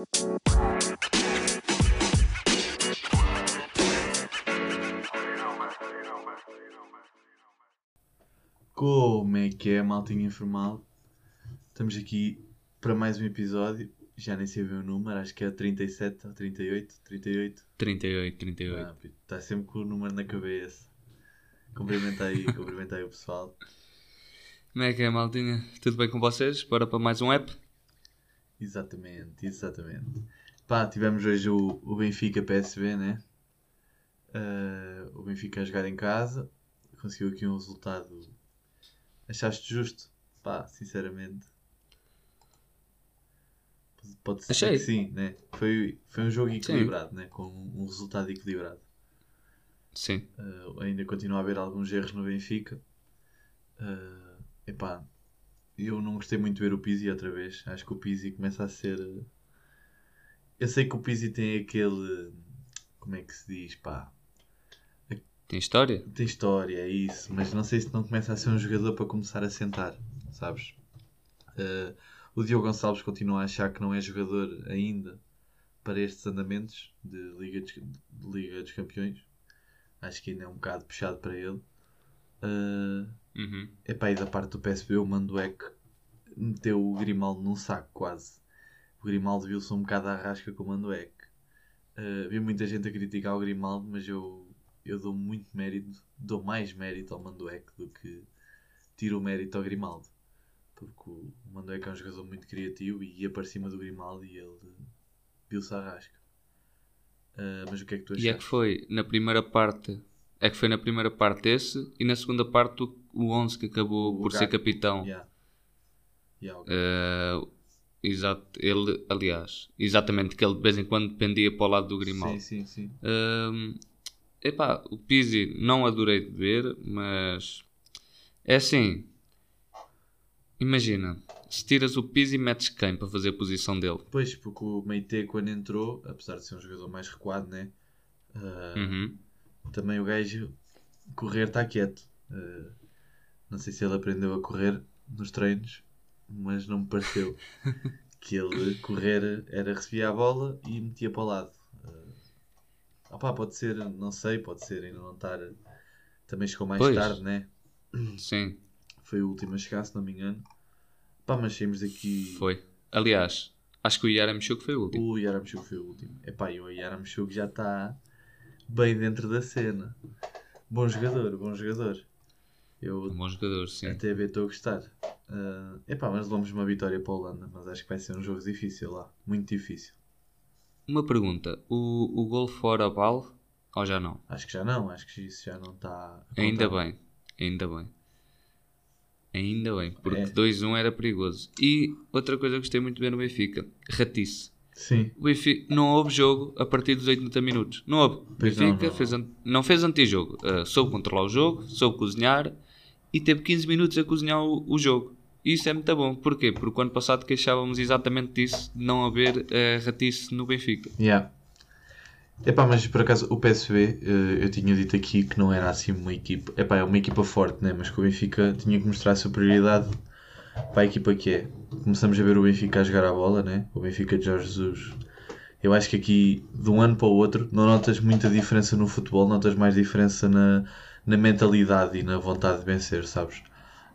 Como é que é, maltinha informal? Estamos aqui para mais um episódio. Já nem sei ver o número, acho que é 37 ou 38. 38. 38, 38. Ah, está sempre com o número na cabeça. Cumprimenta aí, cumprimenta aí o pessoal. Como é que é, maltinha? Tudo bem com vocês? Bora para mais um app? Exatamente, exatamente. Pá, tivemos hoje o, o Benfica PSV, né? Uh, o Benfica a jogar em casa. Conseguiu aqui um resultado. Achaste justo? Pá, sinceramente. Pode ser Achei. que sim, né? Foi, foi um jogo equilibrado, né? Com um resultado equilibrado. Sim. Uh, ainda continua a haver alguns erros no Benfica. Uh, epá, eu não gostei muito de ver o Pizzi outra vez. Acho que o Pizzi começa a ser. uh, Eu sei que o Pizzi tem aquele. Como é que se diz? Pá, Tem história? tem história, é isso, mas não sei se não começa a ser um jogador para começar a sentar, sabes? Uh, o Diogo Gonçalves continua a achar que não é jogador ainda para estes andamentos de Liga dos, de Liga dos Campeões. Acho que ainda é um bocado puxado para ele. Uh, Uhum. epá, e da parte do PSV, o Manduek meteu o Grimaldo num saco quase. O Grimaldo viu-se um bocado à rasca com o Manduek. Uh, vi muita gente a criticar o Grimaldo, mas eu, eu dou muito mérito, dou mais mérito ao Manduek do que tiro o mérito ao Grimaldo. Porque o Manduek é um jogador muito criativo e ia para cima do Grimaldo e ele viu-se à rasca. Uh, mas o que é que tu E é achaste? que foi na primeira parte. É que foi na primeira parte esse e na segunda parte o, o 11 que acabou O por ser capitão. Yeah. Yeah, ok. Eh, exato, ele, aliás, exatamente que ele de vez em quando dependia para o lado do Grimaldo. Sim, sim, sim. Hum, epá, o Pizzi não adorei de ver, mas é assim. Imagina, se tiras o Pizzi, metes quem para fazer a posição dele? Pois, porque o Meite quando entrou, apesar de ser um jogador mais recuado, né? Ah, Uhum. Também o gajo correr está quieto. Ah, não sei se ele aprendeu a correr nos treinos, mas não me pareceu que ele correr era recebia a bola e metia para o lado. Ah, opá, pode ser, não sei, pode ser ainda não estar. Também chegou mais Pois. tarde, né? Sim, Foi o último a chegar, se não me engano. Pá, mas saímos aqui. foi. Aliás, acho que o Yaramchuk foi o último. O Yaramchuk foi o último. Epá, e o Yaramchuk já está bem dentro da cena. Bom jogador, bom jogador. Eu Um bom jogador, sim. até bem estou a gostar. Ah, epá, mas levamos uma vitória para a Holanda, mas acho que vai ser um jogo difícil lá. Muito difícil. Uma pergunta: o, o gol fora vale ou já não? Acho que já não, acho que isso já não está. Ainda bem, ainda bem. Ainda bem, porque É. 2-1 era perigoso. E outra coisa que gostei muito ver no Benfica: ratice. Sim, O Benfica, não houve jogo a partir dos 80 minutos. Não houve. O Benfica não. Fez, não fez antijogo. Uh, soube controlar o jogo, soube cozinhar e teve 15 minutos a cozinhar o, o jogo. E Isso é muito bom. Porquê? Porque o ano passado queixávamos exatamente disso, de não haver uh, ratice no Benfica. Yeah. Epá, mas por acaso o PSV, eh, eu tinha dito aqui que não era assim uma equipa. Epá, é uma equipa forte, né? mas que o Benfica tinha que mostrar superioridade para a equipa que é. Começamos a ver o Benfica a jogar a bola, né? o Benfica de Jorge Jesus. Eu acho que aqui, de um ano para o outro, não notas muita diferença no futebol, notas mais diferença na, na mentalidade e na vontade de vencer, sabes?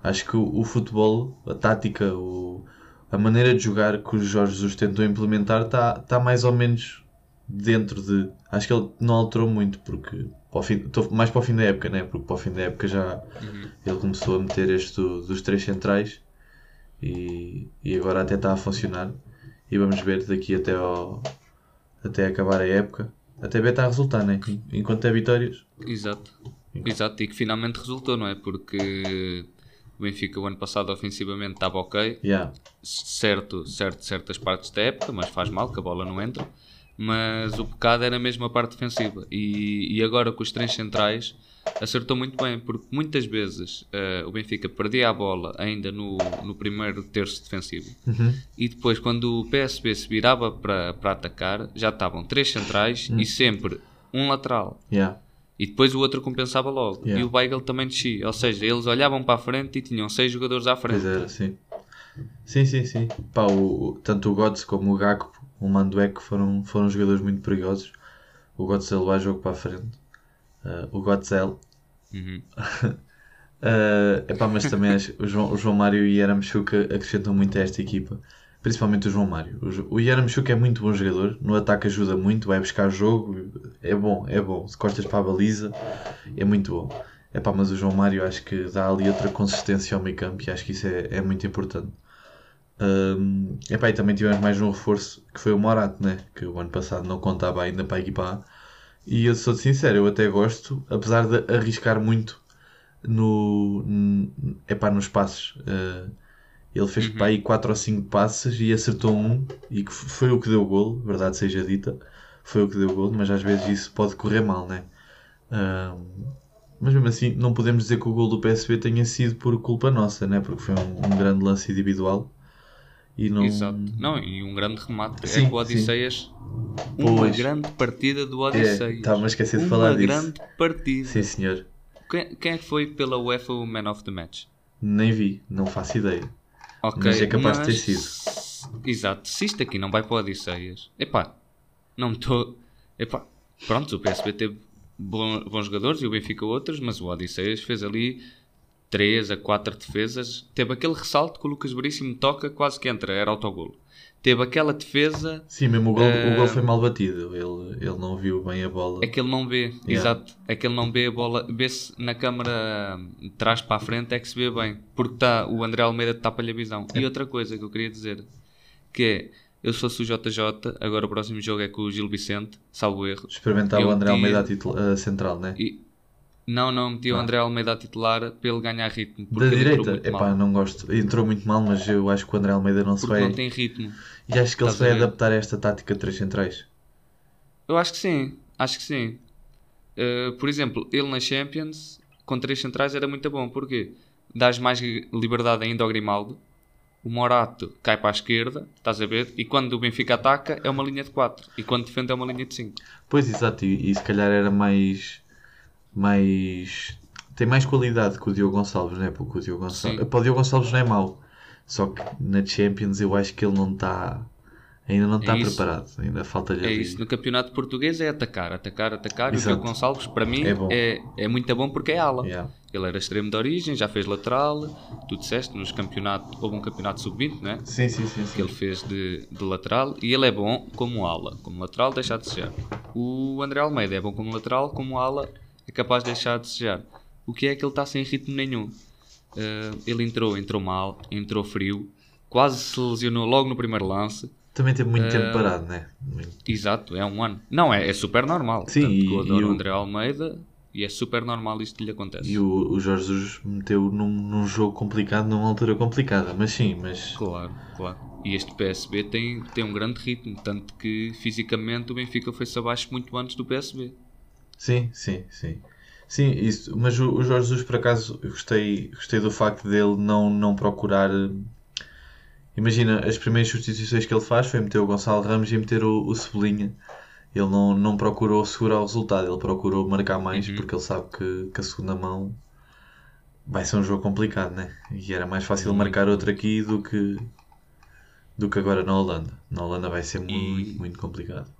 Acho que o, o futebol, a tática, o, a maneira de jogar que o Jorge Jesus tentou implementar está tá mais ou menos dentro de. Acho que ele não alterou muito, porque para fim, mais para o fim da época, né? Porque para o fim da época já ele começou a meter este do- dos três centrais e, e agora até está a funcionar. E vamos ver daqui até, ao, até acabar a época. Até ver está a resultar, né? Enquanto é vitórias. Exato. Exato, e que finalmente resultou, não é? Porque o Benfica o ano passado ofensivamente estava ok, Yeah. certo, certo, certas partes da época, mas faz mal que a bola não entra. Mas o pecado era mesmo a parte defensiva. E, e agora com os três centrais acertou muito bem, porque muitas vezes eh, o Benfica perdia a bola ainda no, no primeiro terço defensivo. Uhum. E depois, quando o PSB se virava para, para atacar, já estavam três centrais e sempre um lateral. Yeah. E depois o outro compensava logo. Yeah. E o Weigl também descia. Ou seja, eles olhavam para a frente e tinham seis jogadores à frente. Pois era, sim. Sim, sim, sim. Pá, o, tanto o Götze como o Gakpo o Mandueco foram, foram jogadores muito perigosos. O Gotzel vai jogo para a frente. Uh, o Gotzel. Uhum. Uh, epá, mas também acho, o, João, o João Mário e o Yaramchuk acrescentam muito a esta equipa. Principalmente o João Mário. O, o Yaramchuk é muito bom jogador. No ataque ajuda muito, vai buscar jogo. É bom, é bom. Se costas para a baliza, é muito bom. Epá, mas o João Mário acho que dá ali outra consistência ao meio campo e acho que isso é, é muito importante. Um, epá, e também tivemos mais um reforço que foi o Morato, né? que o ano passado não contava ainda para a equipa. E eu sou sincero, eu até gosto, apesar de arriscar muito no, epá, nos passos. Uh, ele fez Uhum. para aí 4 ou 5 passes e acertou um, e que foi o que deu o golo, verdade seja dita, foi o que deu o golo, mas às vezes isso pode correr mal, né? Um, mas mesmo assim, não podemos dizer que o gol do PSV tenha sido por culpa nossa, né? Porque foi um, um grande lance individual. E não... Exato. Não, e um grande remate. Sim, é que o Odisseias. Pois. Uma grande partida do É, Odisseias. estava a esquecer de uma falar disso. grande partida. Sim, senhor. Quem, quem é que foi pela UEFA o Man of the Match? Nem vi, não faço ideia. Ok, Mas é capaz de ter mas- sido. Exato. Se isto aqui não vai para o Odisseias, epá, não estou. Epá, pronto, o PSB teve bons jogadores e o Benfica outros, mas o Odisseias fez ali 3 a 4 defesas. Teve aquele ressalto que o Lucas Veríssimo toca, quase que entra, era autogolo. Teve aquela defesa Sim, mesmo o gol, o Eh, gol foi mal batido. Ele, ele não viu bem a bola. É que ele não vê, Yeah. exato. É que ele não vê a bola. Vê-se na câmara de trás para a frente é que se vê bem. Porque tá, o André Almeida tapa-lhe a visão. É. E outra coisa que eu queria dizer que é. Eu sou o JJ, agora o próximo jogo é com o Gil Vicente, salvo erro. Experimentar Eu o André Almeida a titula- a central, né? E não, não, meti o. André Almeida a titular para ele ganhar ritmo. Da Porque direita, epá, mal. não gosto. Entrou muito mal, mas eu acho que o André Almeida não se Porque vai. não tem ritmo. E acho que ele se vai adaptar a esta tática de três centrais. Eu acho que sim, acho que sim. Uh, por exemplo, ele na Champions, com três centrais era muito bom. Porquê? Dás mais liberdade ainda ao Grimaldo. O Morato cai para a esquerda, estás a ver? E quando o Benfica ataca é uma linha de 4. E quando defende é uma linha de 5. Pois, exato, e, e se calhar era mais. Mais. tem mais qualidade que o Diogo Gonçalves, né? Porque o Diogo Gonçalves. Sim. Para o Diogo Gonçalves não é mau. Só que na Champions eu acho que ele não está. ainda não está isso. preparado. Ainda falta-lhe É ali. isso. No campeonato português é atacar, atacar, atacar. E o Exato. Diogo Gonçalves, para mim, É é, é muito bom porque é ala. Yeah. Ele era extremo de origem, já fez lateral. Tu disseste, nos campeonatos, houve um campeonato sub-20, não é? Sim, sim, sim. que sim. ele fez de, de lateral e ele é bom como ala. Como lateral, deixa a desejar. O André Almeida é bom como lateral, como ala, é capaz de deixar a desejar. O que é que ele está sem ritmo nenhum? Eh, ele entrou, entrou mal, entrou frio, quase se lesionou logo no primeiro lance. Também teve muito Eh, tempo parado, né? Muito. Exato, é um ano. Não, é, é super normal. Sim, Tanto e- eu adoro e o- André Almeida e é super normal isto que lhe acontece. E o, o Jorge Jesus meteu num, num jogo complicado, numa altura complicada. Mas sim, mas. Claro, claro. E este PSB tem, tem um grande ritmo, tanto que fisicamente o Benfica foi-se abaixo muito antes do PSB. Sim, sim, sim. Sim, isso. Mas o, o Jorge Jesus, por acaso, eu gostei, gostei do facto dele não, não procurar. eh, Imagina, as primeiras substituições que ele faz foi meter o Gonçalo Ramos e meter o, o Cebolinha. Ele não, não procurou segurar o resultado, ele procurou marcar mais Uhum. porque ele sabe que, que a segunda mão vai ser um jogo complicado, né? E era mais fácil Muito marcar outro aqui do que, do que agora na Holanda. Na Holanda vai ser muito, muito complicado.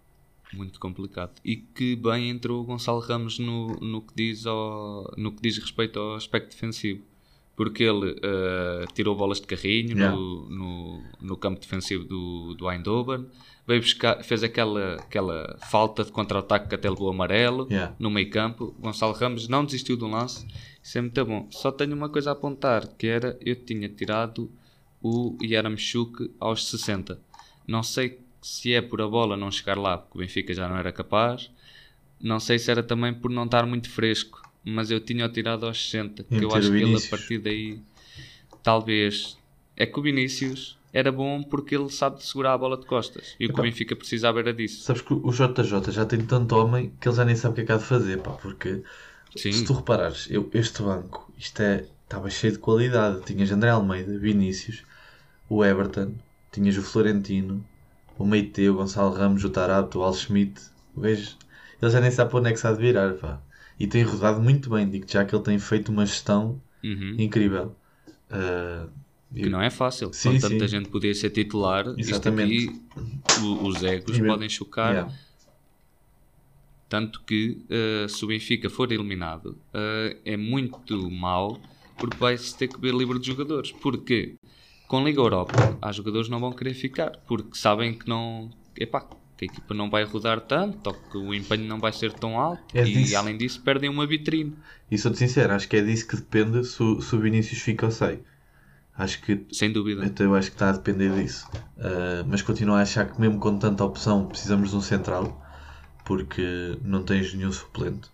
Muito complicado. E que bem entrou o Gonçalo Ramos no, no, que, diz ao, no que diz respeito ao aspecto defensivo. Porque ele eh, tirou bolas de carrinho Yeah. no, no, no campo defensivo do, do Eindhoven, veio buscar, fez aquela, aquela falta de contra-ataque que até levou amarelo Yeah. no meio campo. Gonçalo Ramos não desistiu do lance, isso é muito bom. Só tenho uma coisa a apontar, que era eu tinha tirado o Yaramchuk aos 60. Não sei se é por a bola não chegar lá, porque o Benfica já não era capaz. Não sei se era também por não estar muito fresco, mas eu tinha-o tirado aos 60. Que eu acho que ele a partir daí, talvez. É que o Vinícius era bom porque ele sabe segurar a bola de costas. E o que o Benfica precisava era disso. Sabes que o JJ já tem tanto homem que ele já nem sabe o que é que há de fazer, pá, porque Sim, se tu reparares, eu, este banco, isto é, estava cheio de qualidade. Tinhas André Almeida, Vinícius, o Everton, tinhas o Florentino, o Meite, o Gonçalo Ramos, o Tarapto, o Al Schmidt, o gajo, ele já nem sabe para onde é que se há de virar, pá. E tem rodado muito bem, digo já que ele tem feito uma gestão Uhum. incrível. Ah, Que não é fácil. Sim, Com tanta sim. gente podia ser titular, Exatamente. isto aqui, o- os egos podem chocar. Yeah. Tanto que eh, se o Benfica for eliminado, eh, é muito mau porque vai-se ter que ver livre de jogadores. Porque com Liga Europa, há jogadores que não vão querer ficar porque sabem que não. Epá, que a equipa não vai rodar tanto ou que o empenho não vai ser tão alto É e disso. além disso perdem uma vitrine. E sou-te sincero, acho que é disso que depende se, o- se o Vinícius fica ou sai. Acho que Sem dúvida. Então eu acho que está a depender disso. Uh, mas continuo a achar que mesmo com tanta opção precisamos de um central porque não tens nenhum suplente.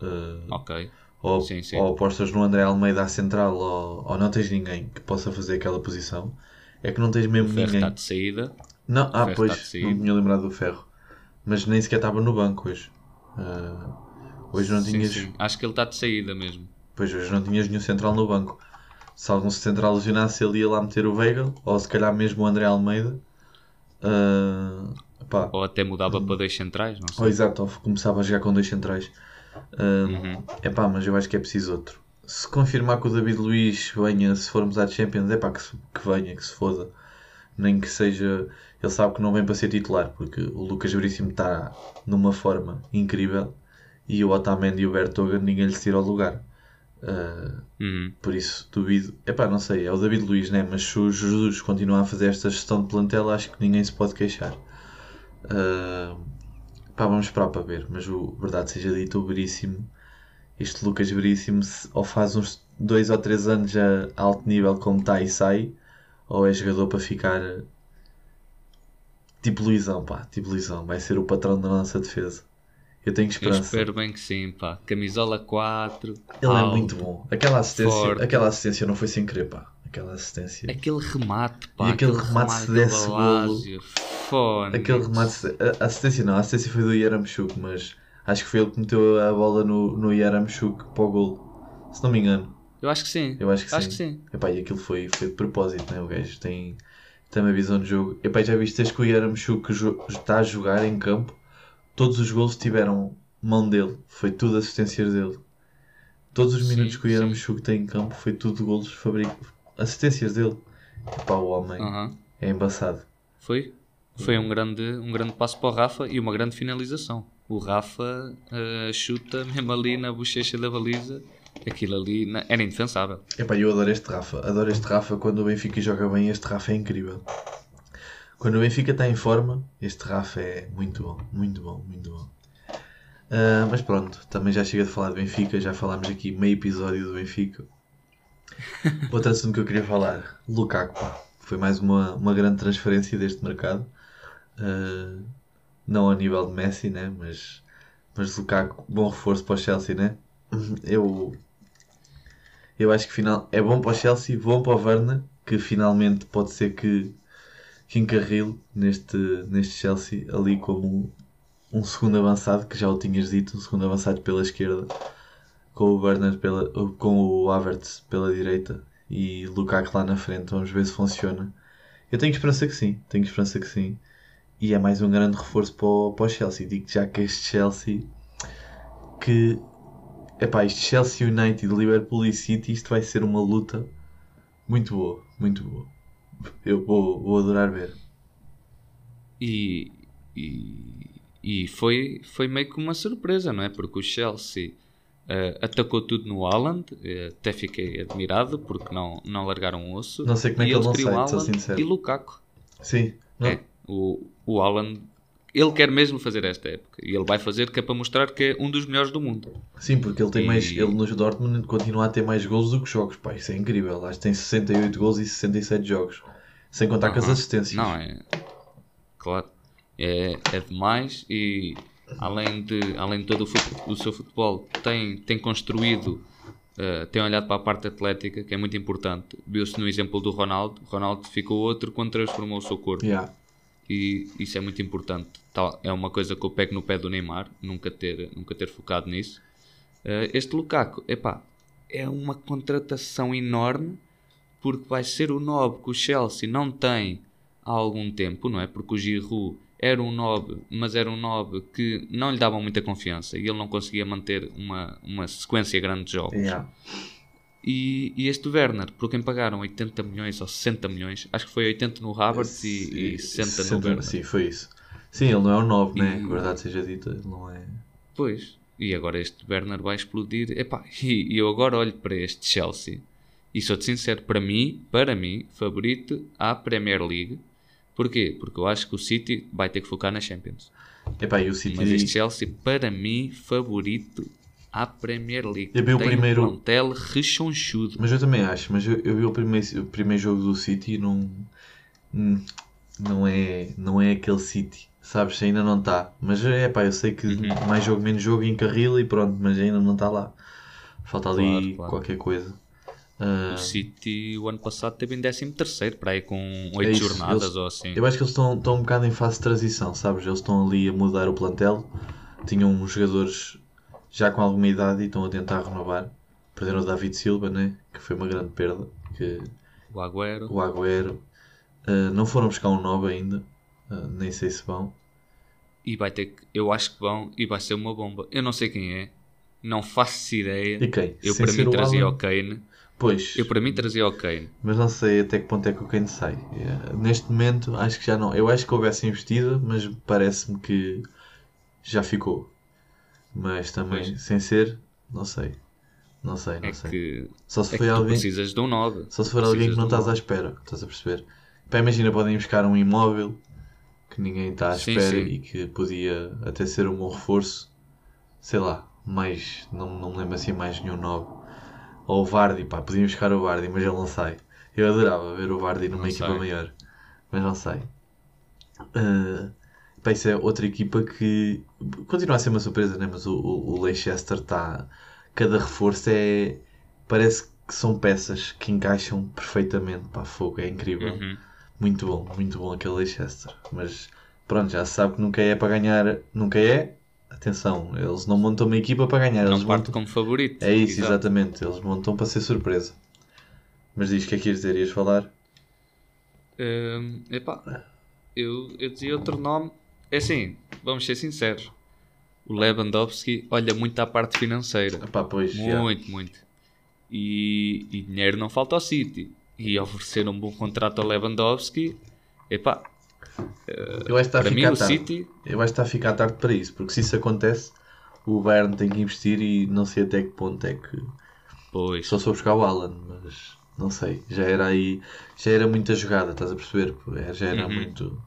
Uh, Ok. Ou, sim, sim. ou apostas no André Almeida à central ou, ou não tens ninguém que possa fazer aquela posição. É que não tens O mesmo Ferro ninguém. está de saída. Não, ah, Ferro pois, não tinha lembrado do Ferro. Mas nem sequer estava no banco hoje. Uh, hoje não Sim, tinhas. sim. Acho que ele está de saída mesmo. Pois hoje não tinhas nenhum central no banco. Se algum central lesionasse, ele ia lá meter o Weigl, ou se calhar mesmo o André Almeida. Pá. Ou até mudava para dois centrais, não sei. Ou exato, ou começava a jogar com dois centrais. Ah, Uhum. Epá, mas eu acho que é preciso outro. Se confirmar que o David Luiz venha, se formos à Champions, é pá, que, que venha, que se foda. Nem que seja. Ele sabe que não vem para ser titular, porque o Lucas Veríssimo está numa forma incrível e o Otamendi e o Bertoga ninguém lhe tira o lugar. Ah, Uhum. por isso duvido. Epá, não sei, é o David Luiz, né? Mas se o Jesus continuar a fazer esta gestão de plantel, acho que ninguém se pode queixar. Ah, pá, vamos esperar para ver. Mas o verdade seja dita, o Veríssimo, este Lucas Veríssimo, se- ou faz uns dois ou três anos a alto nível como está e sai, ou é jogador para ficar tipo Luizão, pá, tipo Luizão, vai ser o patrão da nossa defesa. Eu tenho Eu esperança. espero bem que sim, pá. Camisola 4. Ele é alto. muito bom. Aquela assistência, forte. aquela assistência não foi sem querer, pá. Aquela assistência. Aquele remate, pá. E aquele remate se do desse Balásio, fónix. Aquele remate. A a assistência não, a assistência foi do Yaramchuk, mas acho que foi ele que meteu a bola no, no Yaramchuk para o gol. Se não me engano. Eu acho que sim. Eu acho que Acho sim. que sim. Epá, e aquilo foi, foi de propósito, né? O gajo tem, tem uma visão de jogo. Epá, já viste desde que o Yaramchuk está a jogar em campo, todos os golos tiveram mão dele. Foi tudo assistências dele. Todos os Sim, minutos que o sim. Yaramchuk tem em campo foi tudo golos fabric... assistências dele. Epá, o homem Aham. é embaçado. Foi. Foi um grande, um grande passo para o Rafa e uma grande finalização. O Rafa eh, chuta mesmo ali na bochecha da baliza. Aquilo ali na- era indefensável. Epá, eu adoro este Rafa. Adoro este Rafa. Quando o Benfica joga bem, este Rafa é incrível. Quando o Benfica está em forma, este Rafa é muito bom. Muito bom, muito bom. Ah, mas pronto, também já chega de falar de Benfica. Já falámos aqui meio episódio do Benfica. Outro assunto que eu queria falar: Lukaku. Foi mais uma, uma grande transferência deste mercado. Ah, não a nível de Messi, né? Mas, mas Lukaku, bom reforço para o Chelsea, né? Eu, eu acho que final, é bom para o Chelsea, bom para o Werner, que finalmente pode ser que, que encarrile neste, neste Chelsea ali como um segundo avançado, que já o tinhas dito, um segundo avançado pela esquerda, com o Werner pela, com o Havertz pela direita e Lukaku lá na frente. Vamos ver se funciona. Eu tenho esperança que sim, tenho esperança que sim. E é mais um grande reforço para o, para o Chelsea. Digo já que este Chelsea que Epá, isto Chelsea United, Liverpool e City, isto vai ser uma luta muito boa, muito boa. Eu vou, vou adorar ver. E, e, e foi, foi meio que uma surpresa, não é? Porque o Chelsea eh, atacou tudo no Haaland, eh, até fiquei admirado porque não, não largaram o osso. Não sei como é e que ele não sai, sou sincero. E Lukaku. Sim? É, o, o Haaland, ele quer mesmo fazer esta época e ele vai fazer que é para mostrar que é um dos melhores do mundo. sim, porque ele tem E- mais. Ele no Dortmund continua a ter mais golos do que jogos, pá, isso é incrível. Acho que tem 68 golos e 67 jogos. Sem contar com as assistências. Não, é. Claro. É, é demais e além de, além de todo o, fut- o seu futebol, tem, tem construído, eh, tem olhado para a parte atlética, que é muito importante. Viu-se no exemplo do Ronaldo. Ronaldo ficou outro quando transformou o seu corpo. Yeah. E isso é muito importante. Tal- é uma coisa que eu pego no pé do Neymar, nunca ter, nunca ter focado nisso. Eh, este Lukaku, epá, é uma contratação enorme porque vai ser o nobre que o Chelsea não tem há algum tempo, não é? Porque o Giroud era um nobre, mas era um nobre que não lhe davam muita confiança e ele não conseguia manter uma, uma sequência grande de jogos. Yeah. E, e este Werner, por quem pagaram 80 milhões ou 60 milhões, acho que foi 80 no Havertz e, e 60 no Werner. Sim, foi isso. Sim, ele não é o 9, né? E- verdade seja dita, ele não é. Pois, e agora este Werner vai explodir. Epá, e, e eu agora olho para este Chelsea e sou-te sincero, para mim, para mim, favorito à Premier League. Porquê? Porque eu acho que o City vai ter que focar na Champions. Epá, e o City. Mas este Chelsea, para mim, favorito à Premier League. Eu vi o Tem primeiro- um plantel rechonchudo. Mas eu também acho, mas eu, eu vi o primeiro, o primeiro jogo do City e não. hum, Não é, não é aquele City, sabes? Ainda não está. Mas é pá, eu sei que Uhum. mais jogo, menos jogo encarrila e pronto, mas ainda não está lá. Falta ali Claro, claro. qualquer coisa. Ah, O City, o ano passado, teve em 13 para aí com 8 É isso, jornadas eles- ou assim. Eu acho que eles estão, estão um bocado em fase de transição, sabes? Eles estão ali a mudar o plantel. Tinham jogadores já com alguma idade e estão a tentar renovar. Perderam o David Silva, né? Que foi uma grande perda. Que O Agüero. o Agüero. ah, não foram buscar um novo ainda. ah, nem sei se vão. E vai ter que, eu acho que vão e vai ser uma bomba. Eu não sei quem é, não faço ideia. E quem? Eu Sem para mim trazia Alan? o Kane. Pois, Eu para mim trazia o Kane. mas não sei até que ponto é que o Kane sai. Eh, Neste momento, acho que já não. Eu acho que houve essa investida, mas parece-me que já ficou. Mas também, Pois. sem ser, não sei. Não sei, não É sei. que, Só se é foi alguém. precisas de um 9. Só se for alguém que não estás à espera, estás a perceber? Pá, imagina, podem buscar um imóvel que ninguém está à Sim, espera sim. e que podia até ser um bom reforço. Sei lá, mais. Não, não me lembro assim mais nenhum novo. Ou o Vardy, pá, podiam buscar o Vardy, mas ele não sai. Eu adorava ver o Vardy numa Não equipa sai. maior, mas não sai. Ah, pá, isso é outra equipa que continua a ser uma surpresa, né? mas o, o, o Leicester está. Cada reforço é. Parece que são peças que encaixam perfeitamente. Pá, fogo, é incrível. Uhum. Muito bom, muito bom aquele Leicester. Mas pronto, já se sabe que nunca é para ganhar. Nunca é. Atenção, eles não montam uma equipa para ganhar. Não Eles parte montam... como favorito. É isso, Exato. exatamente. Eles montam para ser surpresa. Mas diz o que é que ias dizer? Ias falar? Hum, epá, eu, eu dizia outro nome. É assim, vamos ser sinceros. O Lewandowski olha muito à parte financeira. Epá, pois, já. Muito, muito. E, e dinheiro não falta ao City. E oferecer um bom contrato ao Lewandowski, epá, Eu acho que está a para mim ficar o tarde. City, Eu acho que está a ficar tarde para isso. Porque se isso acontece, o Bayern tem que investir e não sei até que ponto é que. pois, Só sou buscar o Alan, mas não sei. Já era aí. Já era muita jogada, estás a perceber? É, Já era Uhum. muito.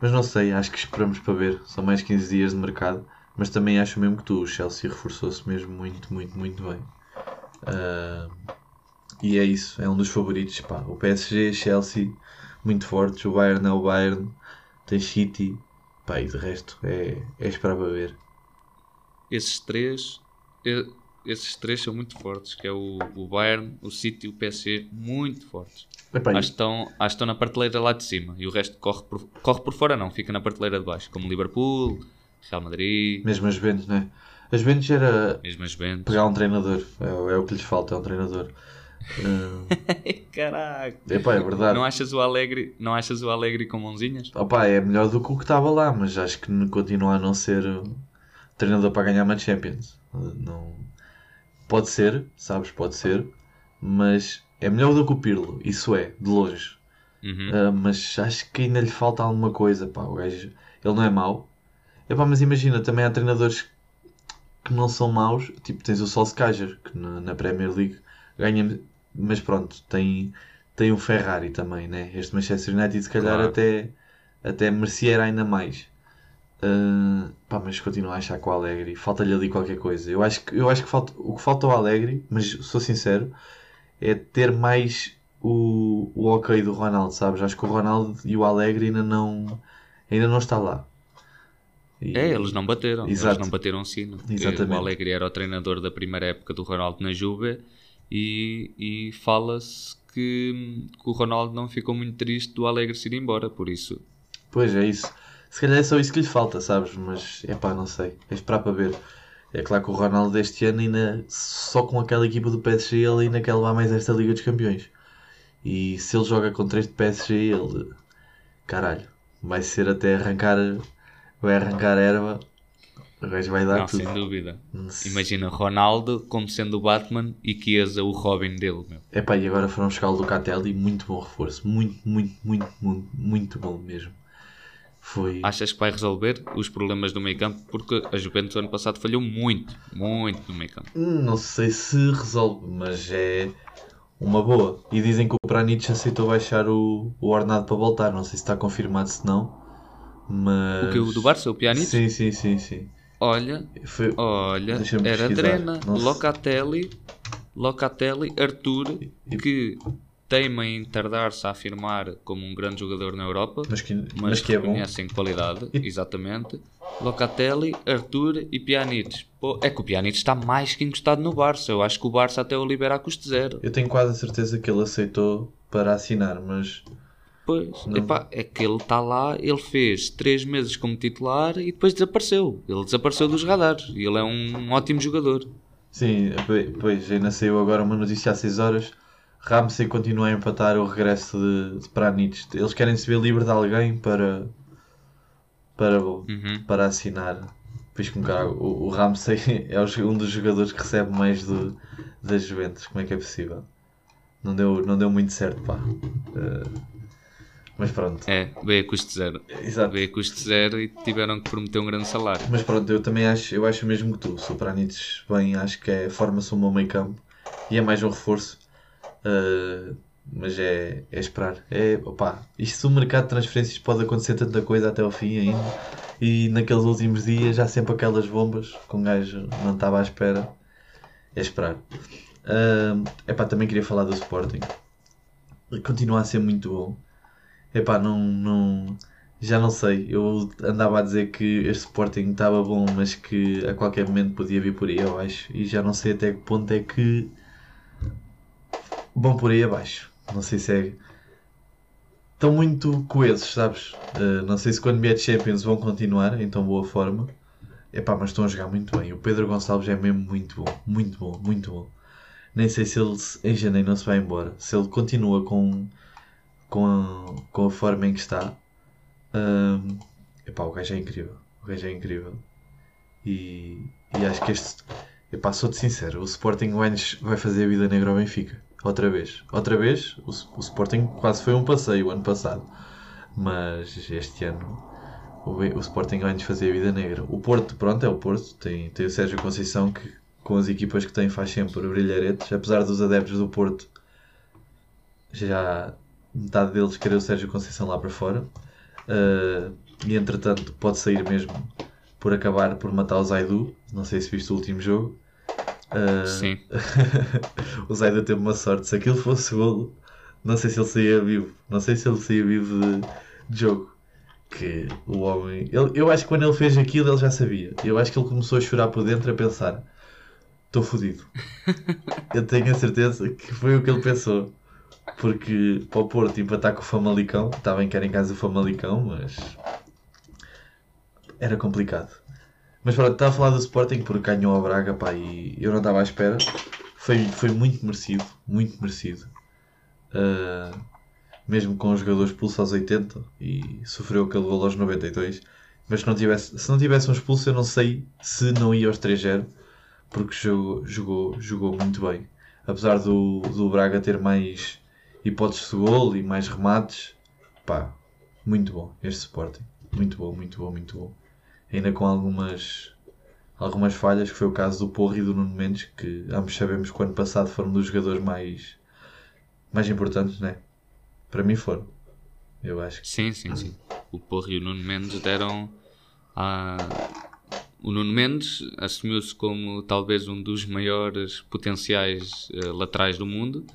Mas não sei, acho que esperamos para ver. São mais 15 dias de mercado. Mas também acho mesmo que tu, o Chelsea reforçou-se mesmo muito, muito, muito bem. Ah, e é isso, é um dos favoritos. Pá. O PSG, Chelsea, muito fortes. O Bayern é o Bayern. Tem City. Pá, e de resto é, é esperar para ver. esses três, esses três são muito fortes, que é o, o Bayern, o City e o PSG, muito fortes. Epá, Acho que, estão, acho estão na prateleira lá de cima e o resto corre por, corre por fora não, fica na prateleira de baixo, como Liverpool, Real Madrid, mesmo as Juventus, não é? As Juventus era, mesmo as Juventus. pegar um treinador. É, é o que lhes falta, é um treinador. Uh, Caraca! epá, é verdade. Não achas o Alegre, não achas o Alegre com mãozinhas? Opa, é melhor do que o que estava lá, mas acho que continua a não ser treinador para ganhar uma Champions. Não... Pode ser, sabes, pode ser, mas é melhor do que o Pirlo, isso é, de longe. Uhum. Uh, mas acho que ainda lhe falta alguma coisa, pá, o gajo, ele não é mau. Epá, mas imagina, também há treinadores que não são maus, tipo tens o Solskjaer, que na, na Premier League ganha, mas pronto, tem, tem o Ferrari também, né? Este Manchester United se calhar Claro. até, até merecia ainda mais. Uh, pá, mas continuo a achar que o Alegre falta-lhe ali qualquer coisa. Eu acho que, eu acho que falta, o que falta ao Alegre, mas sou sincero, é ter mais o, o ok do Ronaldo, sabes? Acho que o Ronaldo e o Alegre ainda não, ainda não está lá. E- É, eles não bateram, Exato. eles não bateram o sino. Exatamente. O Alegre era o treinador da primeira época do Ronaldo na Juve e, e fala-se que, que o Ronaldo não ficou muito triste do Alegre se ir embora, por isso Pois é isso. Se calhar é só isso que lhe falta, sabes? Mas é pá, não sei. É esperar para ver. É claro que o Ronaldo este ano ainda só com aquela equipa do PSG ele ainda quer levar mais esta Liga dos Campeões. E se ele joga contra este PSG ele caralho, vai ser até arrancar vai arrancar erva O gajo vai dar Não, tudo. sem dúvida. Imagina Ronaldo como sendo o Batman e Chiesa o Robin dele, meu. Epá, e agora foram buscar o Locatelli, muito bom reforço. Muito, muito, muito, muito, muito bom mesmo. Foi. Achas que vai resolver os problemas do meio campo? Porque a Juventus ano passado falhou muito, muito no meio campo. Não sei se resolve, mas é uma boa. E dizem que o Pranich aceitou baixar o, o ordenado para voltar. Não sei se está confirmado, se não. Mas... O que o do Barça, o Pjanic? Sim, sim, sim, sim. Olha, Foi... olha, era. Drena, Locatelli, Locatelli, Arthur, que teima em tardar-se a afirmar como um grande jogador na Europa, Mas que, mas mas que é bom. reconhecem qualidade, E- exatamente. Locatelli, Arthur e Pjanic. Pô, é que o Pjanic está mais que encostado no Barça. Eu acho que o Barça até o libera a custo zero. Eu tenho quase a certeza que ele aceitou para assinar, mas Pois, Não. epá, é que ele está lá, ele fez três meses como titular e depois desapareceu. Ele desapareceu dos radares. E ele é um ótimo jogador. sim, pois ainda saiu agora uma notícia há 6 horas. Ramsey continua a empatar o regresso de, de Pranich. Eles querem se ver livre de alguém para para, Uhum. para assinar. Pois com cara, o, o Ramsey é um dos jogadores que recebe mais do, das Juventus. Como é que é possível? Não deu, não deu muito certo, pá. Eh, mas pronto. É, veio a custo zero. Exato. Veio a custo zero e tiveram que prometer um grande salário. Mas pronto, eu também acho, eu acho mesmo que tu, Pranich bem, acho que é, forma-se um bom meio campo e é mais um reforço. Uh, mas é, é esperar. É, opá, isto do mercado de transferências pode acontecer tanta coisa até ao fim ainda. E naqueles últimos dias há sempre aquelas bombas que um gajo não estava à espera. É esperar. Uh, epá, também queria falar do Sporting. Continua a ser muito bom. Epá, não, não, já não sei. Eu andava a dizer que este Sporting estava bom, mas que a qualquer momento podia vir por aí abaixo. E já não sei até que ponto é que vão por aí abaixo. Não sei se é. Estão muito coesos, sabes? Uh, não sei se quando vier Champions vão continuar em tão boa forma. Epá, mas estão a jogar muito bem. O Pedro Gonçalves é mesmo muito bom. Muito bom, muito bom. Nem sei se ele em janeiro não se vai embora. Se ele continua com, com, a, com a forma em que está. hum, epá, o gajo é incrível. O gajo é incrível. E, e acho que este. Epá, sou-te sincero. O Sporting vai, vai fazer a vida negra ao Benfica. Outra vez. Outra vez. O, o Sporting quase foi um passeio o ano passado. Mas este ano o, o Sporting vai-nos fazer a vida negra. O Porto, pronto, é o Porto. Tem, tem o Sérgio Conceição que com as equipas que tem faz sempre brilharetes. Apesar dos adeptos do Porto já metade deles querer o Sérgio Conceição lá para fora. Uh, e entretanto pode sair mesmo por acabar por matar o Zaidu. Não sei se viste o último jogo. Uh, Sim. o Zaidu teve uma sorte. Se aquilo fosse golo, não sei se ele saía vivo. Não sei se ele saía vivo de, de jogo. Que o homem. ele- eu acho que quando ele fez aquilo ele já sabia. Eu acho que ele começou a chorar por dentro a pensar: estou fodido. eu tenho a certeza que foi o que ele pensou. Porque para o Porto empatar com o Famalicão, está bem que era em casa do Famalicão, mas era complicado. Mas pronto, estava a falar do Sporting porque ganhou a Braga, pá, e eu não estava à espera. Foi, foi muito merecido, muito merecido. Ah, mesmo com o jogador expulso aos 80 e sofreu aquele gol aos 92. Mas se não tivesse, se não tivesse um expulso, eu não sei se não ia aos 3-0 porque jogou, jogou, jogou muito bem. Apesar do, do Braga ter mais hipóteses de gol e mais remates, pá, muito bom este Sporting. Muito bom, muito bom, muito bom. Ainda com algumas, algumas falhas, que foi o caso do Porro e do Nuno Mendes, que ambos sabemos que o ano passado foram dos jogadores mais, mais importantes, né? Para mim foram. Eu acho que Sim, sim, sim. O Porro e o Nuno Mendes deram a. O Nuno Mendes assumiu-se como talvez um dos maiores potenciais eh, laterais do mundo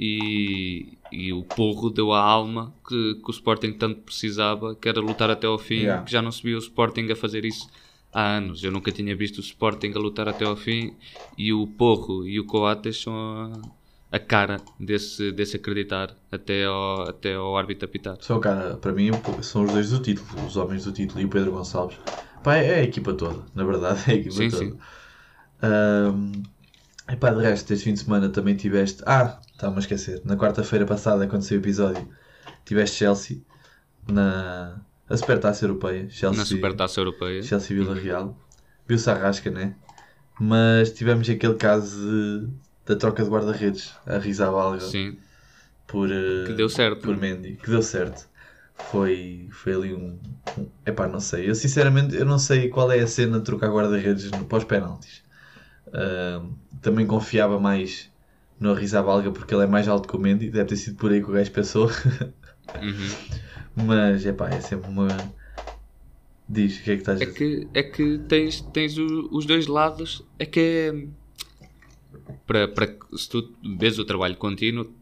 e, e o Porro deu a alma que, que o Sporting tanto precisava, que era lutar até ao fim, Yeah. que já não se viu o Sporting a fazer isso há anos. Eu nunca tinha visto o Sporting a lutar até ao fim e o Porro e o Coates são a, a cara desse, desse acreditar até ao, até ao árbitro apitar. Só, cara, para mim são os dois do título, os homens do título e o Pedro Gonçalves. Pá, é a equipa toda, na verdade, é a equipa Sim, toda. sim. Ahm, epá, de resto, este fim de semana também tiveste. Ah, estava-me a esquecer. Na quarta-feira passada, quando saiu o episódio, tiveste Chelsea na a Supertaça Europeia. Chelsea, Na Supertaça Europeia. Chelsea Vila Real. viu-se a rasca, né? Mas tivemos aquele caso da troca de guarda-redes, a Rizabalga, Sim, por, eh, que deu certo. por Mendy, que deu certo. Foi, foi ali um, um. Epá, não sei. Eu sinceramente eu não sei qual é a cena de trocar guarda-redes no- pós-penaltis. Ah, também confiava mais no Rizabalga porque ele é mais alto que o Mendy. Deve ter sido por aí que o gajo pensou. Uhum. Mas epá, é sempre uma. Diz, o que é que estás a É dizer? que, é que tens, tens o- os dois lados. É que é. Para, para, se tu vês o trabalho contínuo,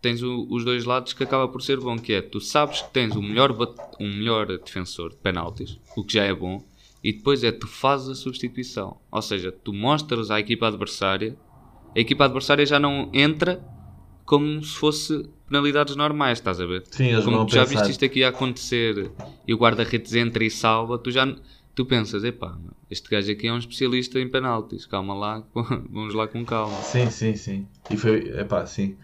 tens o- os dois lados que acaba por ser bom. Que é, tu sabes que tens um melhor, um melhor defensor de penaltis, o que já é bom, e depois é tu fazes a substituição. Ou seja, tu mostras à equipa adversária, a equipa adversária já não entra como se fosse penalidades normais, estás a ver? Sim, eles Como tu já pensar. viste isto aqui a acontecer e o guarda-redes entra e salva, tu já tu pensas, epá, este gajo aqui é um especialista em penaltis, calma lá, vamos lá com calma. Sim, sim, sim. E foi, epá, sim.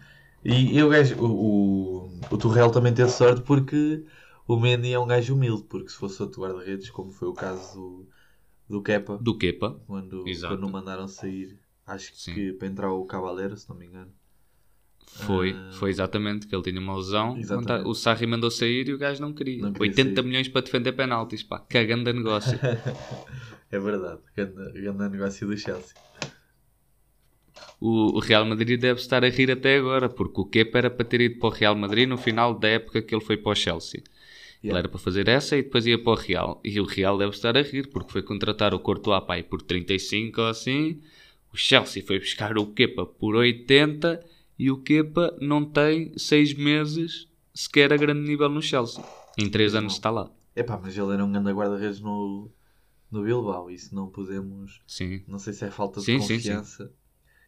E, e o gajo, o, o, o Torrell também teve sorte porque o Mendy é um gajo humilde, porque se fosse outro guarda-redes, como foi o caso do, do Kepa, Do Kepa, quando, Exato. quando o mandaram sair, acho Sim. que para entrar o Cavaleiro, se não me engano. foi, Ah. foi exatamente que ele tinha uma lesão, o Sarri mandou sair e o gajo não queria. Não queria 80 sair. milhões para defender penaltis, pá, cagando a negócio. é verdade, grande, grande negócio do Chelsea. o, o Real Madrid deve estar a rir até agora, porque o Kepa era para ter ido para o Real Madrid no final da época que ele foi para o Chelsea. Ele Yeah. era para fazer essa e depois ia para o Real. E o Real deve estar a rir, porque foi contratar o Courtois pai por 35 ou assim. O Chelsea foi buscar o Kepa por 80 e o Kepa não tem 6 meses sequer a grande nível no Chelsea. Em 3 anos está lá. Epá, mas ele era um grande guarda-redes no, no Bilbao, isso não podemos... Sim. Não sei se é falta de Sim, sim, sim. confiança.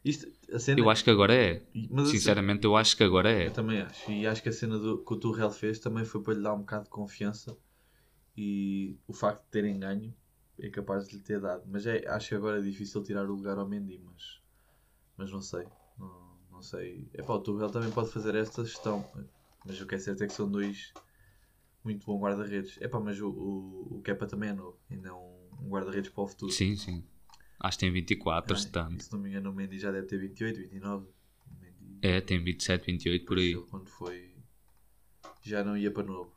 Isto, cena, Eu acho que agora é. mas Sinceramente, eu acho que agora é. Eu também acho. E acho que a cena do, que o Turrell fez também foi para lhe dar um bocado de confiança. E o facto de terem ganho é capaz de lhe ter dado. Mas é, acho que agora é difícil tirar o lugar ao Mendy. Mas, mas não sei. Não, não sei. É pá, o Turrell também pode fazer esta gestão. Mas o que é certo é que são dois muito bons guarda-redes. É pá, mas o, o, o Kepa também é novo. Ainda é um, um guarda-redes para o futuro. Sim, sim. Acho que tem 24, Ah, estando. e se não me engano, o Mendy já deve ter 28, 29. O Mendy- É, tem 27, 28 por aí. Quando foi. Já não ia para novo.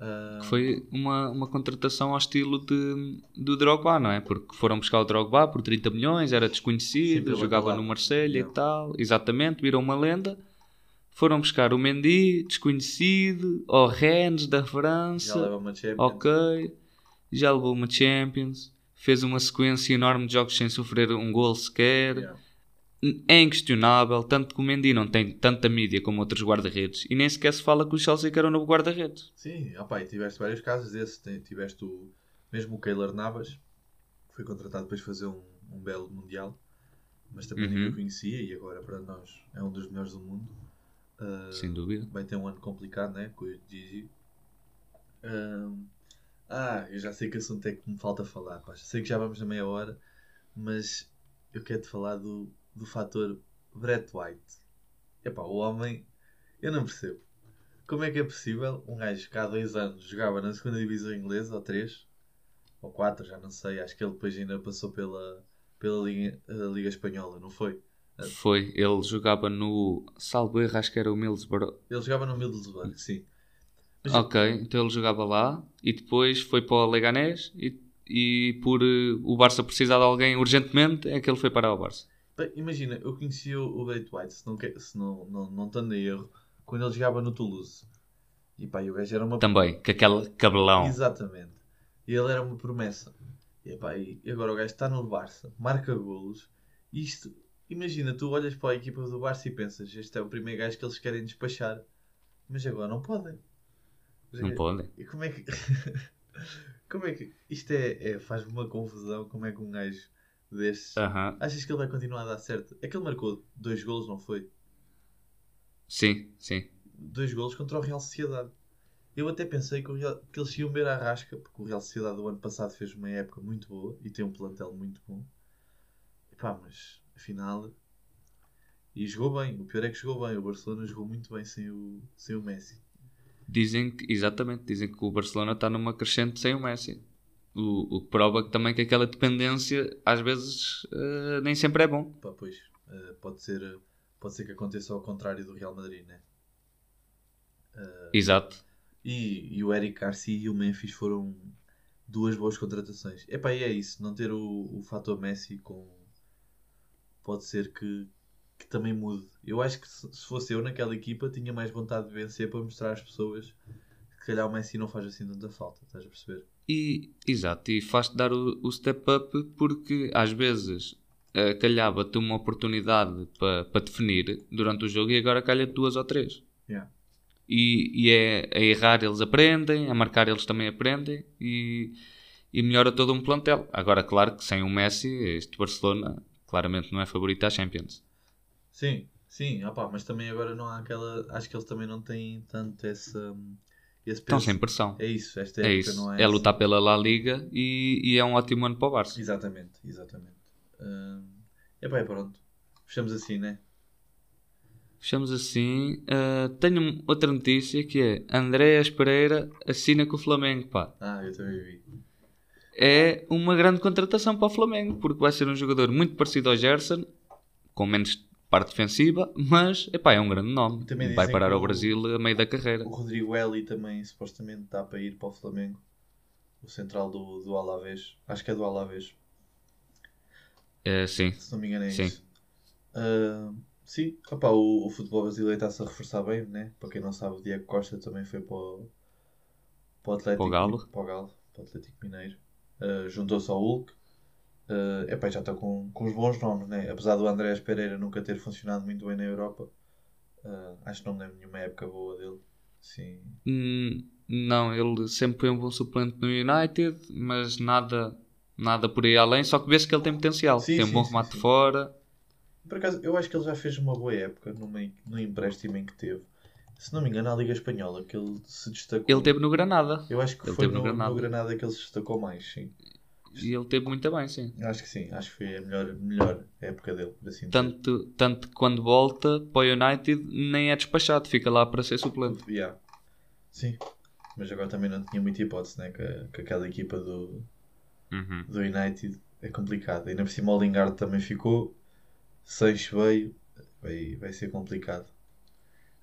Ah, Que foi uma, uma contratação ao estilo de, do Drogba, não é? Porque foram buscar o Drogba por 30 milhões, era Sim, desconhecido, pelo jogava no. Marselha e tal. Exatamente, virou uma lenda. Foram buscar o Mendy, desconhecido, o Rennes da já França, leva uma Champions. ok, já levou uma Champions, fez uma sequência enorme de jogos sem sofrer um gol sequer. Yeah. É inquestionável, tanto que o Mendy não tem tanta mídia como outros guarda-redes e nem sequer se fala que o Chelsea quer um novo guarda-redes. Sim, opa, e tiveste vários casos desses. Tiveste o, mesmo o Keylor Navas, que foi contratado depois de fazer um, um belo Mundial, mas também Uhum. ninguém o conhecia e agora para nós é um dos melhores do mundo. Ah, Sem dúvida. Vai ter um ano complicado, né? Com o Gigi. Ahm, ah, eu já sei que assunto é que me falta falar. Pá. Sei que já vamos na meia hora, mas eu quero te falar do, do fator Brett White. Epá, o homem, eu não percebo. Como é que é possível um gajo que há dois anos jogava na segunda divisão inglesa, ou três, ou quatro, já não sei. Acho que ele depois ainda passou pela, pela Liga, Liga Espanhola, não foi? Foi, ele jogava no salvo erro, acho que era o Middlesbrough. Ele jogava no Middlesbrough, sim. Mas- Ok, então ele jogava lá e depois foi para o Leganés e, e por eh, o Barça precisar de alguém urgentemente é que ele foi para o Barça. Bem, imagina, eu conhecia o Brett White, se não, se não, não, não estando em erro, quando ele jogava no Toulouse. E pá, e o gajo era uma Também, com aquele cabelão. Exatamente. E ele era uma promessa. E, pá, e agora o gajo está no Barça, marca golos. E isto, imagina, tu olhas para a equipa do Barça e pensas, este é o primeiro gajo que eles querem despachar. Mas agora não podem. Mas Não é- podem. E como é que. como é que. Isto é, é- faz-me uma confusão. Como é que um gajo destes. Aham. Achas que ele vai continuar a dar certo? É que ele marcou dois golos, não foi? Sim, sim. Dois golos contra o Real Sociedade. Eu até pensei que, Real- que eles iam ver a rasca, porque o Real Sociedade do ano passado fez uma época muito boa e tem um plantel muito bom. Epá, mas afinal. E jogou bem. O pior é que jogou bem. O Barcelona jogou muito bem sem o, sem o Messi. Dizem que, exatamente, dizem que o Barcelona está numa crescente sem o Messi. O, o que prova que também que aquela dependência às vezes uh, nem sempre é bom. Pá, pois, uh, pode, ser, pode ser que aconteça ao contrário do Real Madrid, né? Uh, Exato. E, e, o Eric Garcia e o Memphis foram duas boas contratações. Epá, e é isso, não ter o, o fator Messi com. Pode ser que, que também mude. Eu acho que se, se fosse eu naquela equipa tinha mais vontade de vencer para mostrar às pessoas que calhar o Messi não faz assim tanta falta, estás a perceber? E, exato, e faz-te dar o, o step up porque às vezes uh, calhava-te uma oportunidade para pa definir durante o jogo e agora calha-te duas ou três. Yeah. E, e é a errar eles aprendem, a marcar eles também aprendem e, e melhora todo um plantel. Agora, claro que sem o Messi, este Barcelona claramente não é favorito à Champions. Sim, sim, opa, mas também agora não há aquela. Acho que eles também não têm tanto essa. Esse Estão sem pressão. É isso, esta é isso. não é. É lutar pela La Liga e, e, é um ótimo ano para o Barça. Exatamente, exatamente. Uh, é bem, pronto. Fechamos assim, né? Fechamos assim. Uh, tenho outra notícia que é Andréas Pereira assina com o Flamengo, pá. Ah, eu também vi. É uma grande contratação para o Flamengo, porque vai ser um jogador muito parecido ao Gerson, com menos parte defensiva, mas epá, é um grande nome. Também Vai parar ao Brasil a meio da carreira. O Rodrigo Eli também supostamente está para ir para o Flamengo. O central do, do Alavés. Acho que é do Alavés. É, sim. Se não me engano é sim. isso. Uh, sim, Opa, o, o, futebol brasileiro está-se a reforçar bem, né? Para quem não sabe, o Diego Costa também foi para o, para o Atlético. Para o Galo. Para o Galo, para o Atlético Mineiro. Uh, Juntou-se ao Hulk. Uh, epá, já está com, com os bons nomes, né? apesar do Andrés Pereira nunca ter funcionado muito bem na Europa. Uh, acho que não me lembro nenhuma época boa dele. Sim. Hum, não, ele sempre foi um bom suplente no United, mas nada, nada por aí além. Só que vê-se que ele tem potencial, sim, tem um sim, bom remate sim, fora. Por acaso, eu acho que ele já fez uma boa época no, no empréstimo em que teve. Se não me engano, na Liga Espanhola que ele se destacou. Ele teve no Granada. Eu acho que ele foi no, no, Granada. no Granada que ele se destacou mais, sim. E ele teve muito bem, sim. Acho que sim, acho que foi a melhor, melhor época dele. Assim tanto, tanto que quando volta para o United nem é despachado, fica lá para ser suplente. Yeah. Sim, mas agora também não tinha muita hipótese, né? Que, que aquela equipa do, uhum. do United é complicada. Ainda por cima o Lingard também ficou, Sancho veio, vai, vai ser complicado.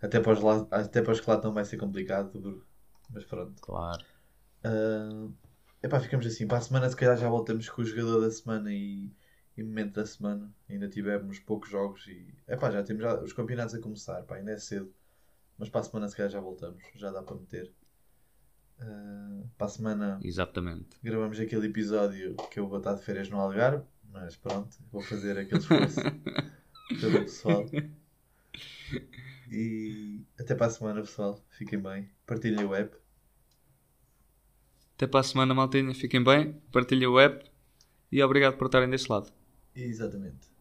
Até para, os, até para os que lá estão vai ser complicado, mas pronto. Claro. Uh, Epá, ficamos assim. Para a semana, se calhar, já voltamos com o jogador da semana e, e momento da semana. Ainda tivemos poucos jogos e. Epá, já temos já os campeonatos a começar. Pá, ainda é cedo. Mas para a semana, se calhar, já voltamos. Já dá para meter. Uh, para a semana. Exatamente. Gravamos aquele episódio que eu vou estar de férias no Algarve. Mas pronto, vou fazer aquele esforço pelo pessoal. E até para a semana, pessoal. Fiquem bem. Partilhem o app. Até para a semana, maltinha. Fiquem bem, partilhem o app e obrigado por estarem deste lado. Exatamente.